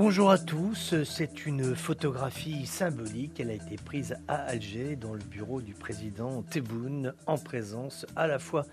Bonjour à tous, c'est une photographie symbolique. Elle a été prise à Alger dans le bureau du président Tebboune en présence à la fois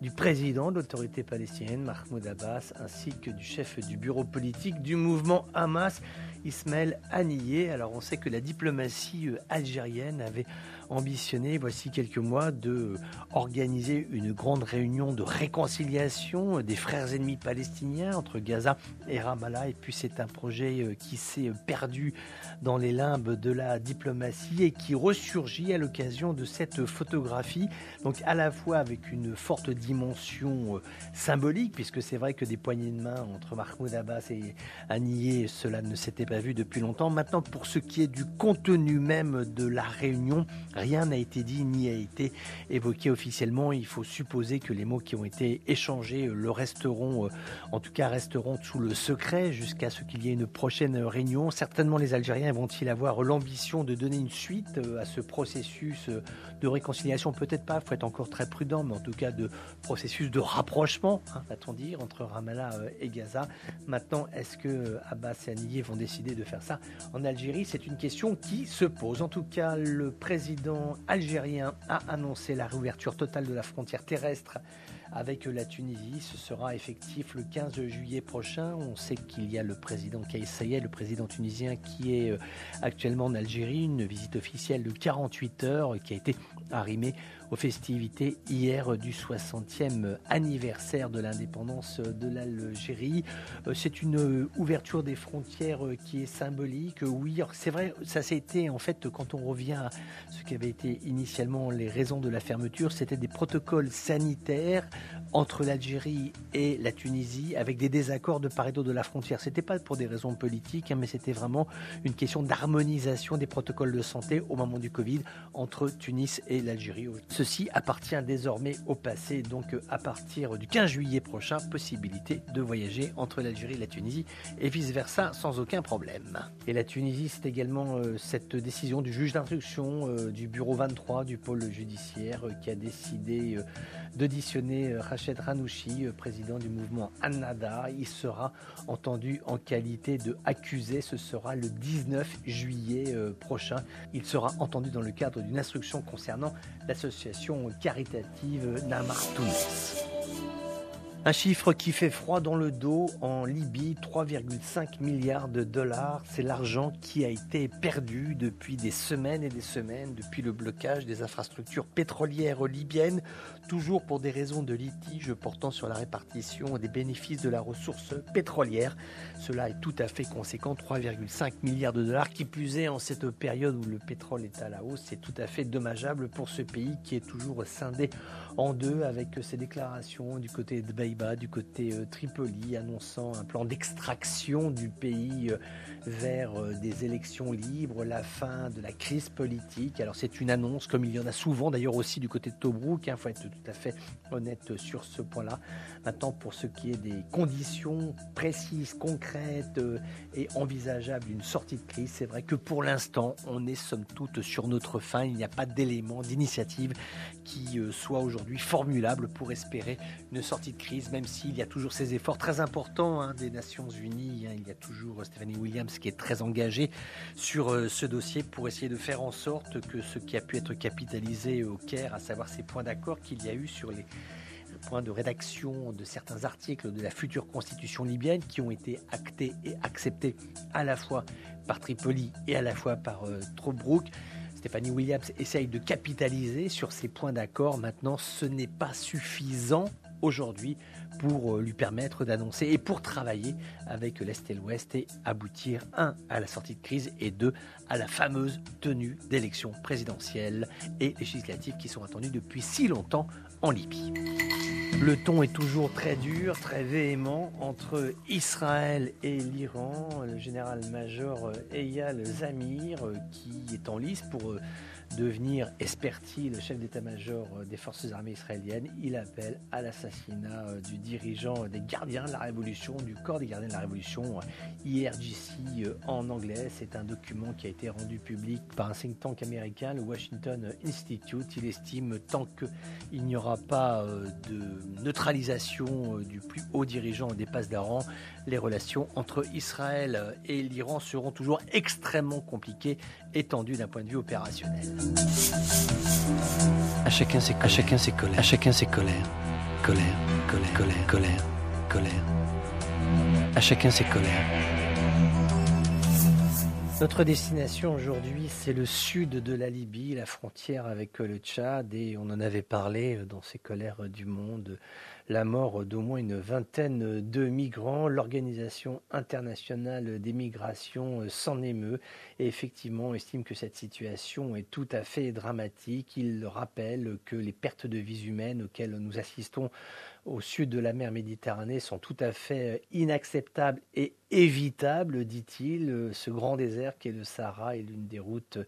du président de l'autorité palestinienne Mahmoud Abbas ainsi que du chef du bureau politique du mouvement Hamas Ismaël Haniyeh. Alors on sait que la diplomatie euh, algérienne avait ambitionné, voici quelques mois, de organiser une grande réunion de réconciliation des frères ennemis palestiniens entre Gaza et Ramallah. Et puis c'est un projet euh, qui s'est perdu dans les limbes de la diplomatie et qui ressurgit à l'occasion de cette photographie. Donc à la fois avec une forte dimension euh, symbolique, puisque c'est vrai que des poignées de main entre Mahmoud Abbas et Haniyeh, cela ne s'était pas vu depuis longtemps. Maintenant, pour ce qui est du contenu même de la réunion, Rien n'a été dit ni a été évoqué officiellement. Il faut supposer que les mots qui ont été échangés le resteront, euh, en tout cas resteront sous le secret jusqu'à ce qu'il y ait une prochaine réunion. Certainement les Algériens vont-ils avoir l'ambition de donner une suite euh, à ce processus euh, de réconciliation? Peut-être pas, il faut être encore très prudent, mais en tout cas de processus de rapprochement, hein, va-t-on dire, entre Ramallah et Gaza. Maintenant, est-ce que Abbas et Aniyeh vont décider de faire ça en Algérie? C'est une question qui se pose. En tout cas, le président algérien a annoncé la réouverture totale de la frontière terrestre avec la Tunisie. Ce sera effectif le 15 juillet prochain. On sait qu'il y a le président Kais le président tunisien, qui est euh, actuellement en Algérie. Une visite officielle de 48 heures qui a été arrimée aux festivités hier du 60e anniversaire de l'indépendance de l'Algérie. Euh, c'est une ouverture des frontières qui est symbolique. Oui, c'est vrai, ça été en fait quand on revient à ce qui avait été initialement les raisons de la fermeture, c'était des protocoles sanitaires entre l'Algérie et la Tunisie avec des désaccords de part et d'autre de la frontière. C'était pas pour des raisons politiques, hein, mais c'était vraiment une question d'harmonisation des protocoles de santé au moment du Covid entre Tunis et l'Algérie. Ceci appartient désormais au passé, donc à partir du 15 juillet prochain, possibilité de voyager entre l'Algérie et la Tunisie et vice-versa sans aucun problème. Et la Tunisie, c'est également euh, cette décision du juge d'instruction euh, du bureau 23 du pôle judiciaire euh, qui a décidé d'auditionner Rached Ranouchi, président du mouvement Annada. Il sera entendu en qualité de accusé. Ce sera le 19 juillet prochain. Il sera entendu dans le cadre d'une instruction concernant l'association caritative Namar Tunis. Un chiffre qui fait froid dans le dos en Libye, 3,5 milliards de dollars. C'est l'argent qui a été perdu depuis des semaines et des semaines, depuis le blocage des infrastructures pétrolières libyennes, toujours pour des raisons de litige portant sur la répartition des bénéfices de la ressource pétrolière. Cela est tout à fait conséquent, 3,5 milliards de dollars, qui plus est en cette période où le pétrole est à la hausse. C'est tout à fait dommageable pour ce pays qui est toujours scindé en deux avec ses déclarations du côté de Du côté euh, Tripoli, annonçant un plan d'extraction du pays euh, vers euh, des élections libres, la fin de la crise politique. Alors c'est une annonce, comme il y en a souvent d'ailleurs aussi du côté de Tobruk, il hein, faut être tout à fait honnête sur ce point-là. Maintenant, pour ce qui est des conditions précises, concrètes et envisageables d'une sortie de crise, c'est vrai que pour l'instant, on est somme toute sur notre fin. Il n'y a pas d'éléments, d'initiative qui soit aujourd'hui formulable pour espérer une sortie de crise, même s'il y a toujours ces efforts très importants hein, des Nations Unies. Hein. il y a toujours euh, Stephanie Williams qui est très engagée sur euh, ce dossier pour essayer de faire en sorte que ce qui a pu être capitalisé au Caire, à savoir ces points d'accord qu'il y a eu sur les points de rédaction de certains articles de la future constitution libyenne qui ont été actés et acceptés à la fois par Tripoli et à la fois par euh. Stéphanie Williams essaye de capitaliser sur ces points d'accord. Maintenant, ce n'est pas suffisant aujourd'hui pour euh, lui permettre d'annoncer et pour travailler avec l'Est et l'Ouest et aboutir, un, à la sortie de crise et deux, à la fameuse tenue d'élections présidentielles et législatives qui sont attendues depuis si longtemps en Libye. Le ton est toujours très dur, très véhément entre Israël et l'Iran. Le général-major Eyal Zamir, euh, qui est en lice pour euh, devenir, espère-t-il, le chef d'état-major euh, des forces armées israéliennes. Il appelle à l'assassinat euh, du dirigeant des gardiens de la Révolution, du corps des gardiens de la Révolution, IRGC en anglais. C'est un document qui a été rendu public par un think tank américain, le Washington Institute. Il estime tant qu'il n'y aura pas de neutralisation du plus haut dirigeant des passe d'Aran, les relations entre Israël et l'Iran seront toujours extrêmement compliquées, étendues d'un point de vue opérationnel. À chacun ses, à chacun ses colères, à chacun ses colères, colère, colère, colère, colère, colère. À chacun ses colères. Notre destination aujourd'hui, c'est le sud de la Libye, la frontière avec le Tchad, et on en avait parlé dans ces colères du monde la mort d'au moins une vingtaine de migrants. L'Organisation internationale des migrations s'en émeut et effectivement estime que cette situation est tout à fait dramatique. Il rappelle que les pertes de vies humaines auxquelles nous assistons au sud de la mer Méditerranée sont tout à fait inacceptables et évitables, dit-il. Ce grand désert qui est le Sahara est l'une des routes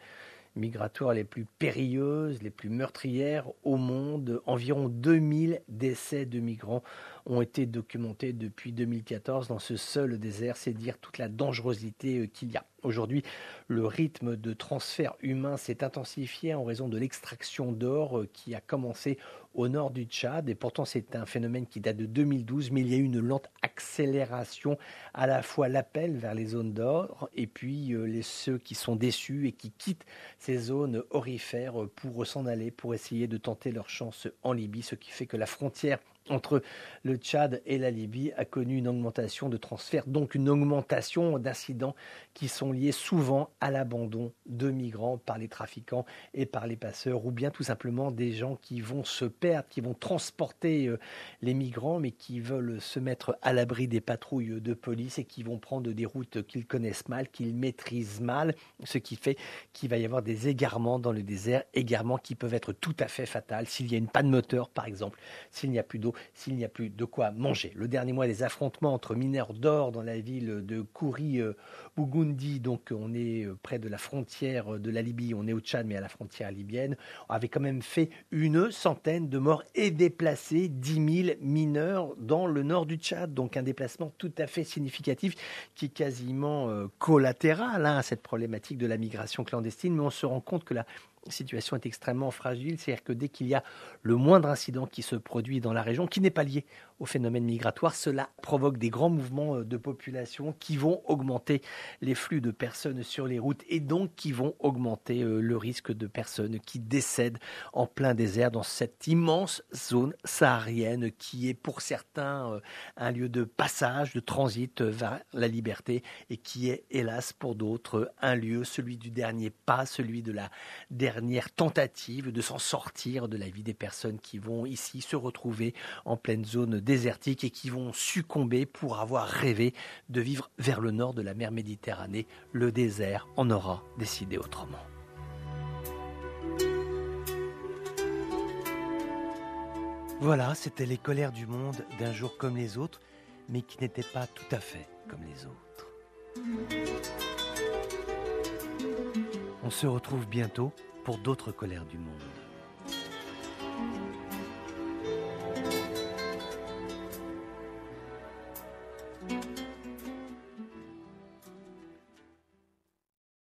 migratoires les plus périlleuses, les plus meurtrières au monde. Environ 2000 décès de migrants ont été documentés depuis 2014 dans ce seul désert. C'est dire toute la dangerosité euh, qu'il y a. Aujourd'hui, le rythme de transfert humain s'est intensifié en raison de l'extraction d'or euh, qui a commencé au nord du Tchad. Et pourtant, c'est un phénomène qui date de 2012, mais il y a eu une lente accélération, à la fois l'appel vers les zones d'or et puis euh, les, ceux qui sont déçus et qui quittent ces zones orifères pour s'en aller, pour essayer de tenter leur chance en Libye, ce qui fait que la frontière entre le Tchad et la Libye a connu une augmentation de transferts, donc une augmentation d'incidents qui sont liés souvent à l'abandon de migrants par les trafiquants et par les passeurs, ou bien tout simplement des gens qui vont se perdre, qui vont transporter euh, les migrants, mais qui veulent se mettre à l'abri des patrouilles de police et qui vont prendre des routes qu'ils connaissent mal, qu'ils maîtrisent mal, ce qui fait qu'il va y avoir des égarements dans le désert, égarements qui peuvent être tout à fait fatals. S'il y a une panne moteur, par exemple, s'il n'y a plus d'eau s'il n'y a plus de quoi manger. Le dernier mois des affrontements entre mineurs d'or dans la ville de Kouri Bougundi, donc on est euh, près de la frontière de la Libye, on est au Tchad mais à la frontière libyenne, avait quand même fait une centaine de morts et déplacé 10 000 mineurs dans le nord du Tchad. Donc un déplacement tout à fait significatif qui est quasiment euh, collatéral hein, à cette problématique de la migration clandestine, mais on se rend compte que la situation est extrêmement fragile, c'est-à-dire que dès qu'il y a le moindre incident qui se produit dans la région, qui n'est pas lié au phénomène migratoire, cela provoque des grands mouvements euh, de population qui vont augmenter les flux de personnes sur les routes et donc qui vont augmenter euh, le risque de personnes qui décèdent en plein désert dans cette immense zone saharienne qui est pour certains euh, un lieu de passage, de transit vers la liberté et qui est hélas pour d'autres un lieu, celui du dernier pas, celui de la dernière tentative de s'en sortir de la vie des personnes qui vont ici se retrouver en pleine zone désertiques et qui vont succomber pour avoir rêvé de vivre vers le nord de la mer Méditerranée. Le désert en aura décidé autrement. Voilà, c'était les colères du monde d'un jour comme les autres, mais qui n'étaient pas tout à fait comme les autres. On se retrouve bientôt pour d'autres colères du monde.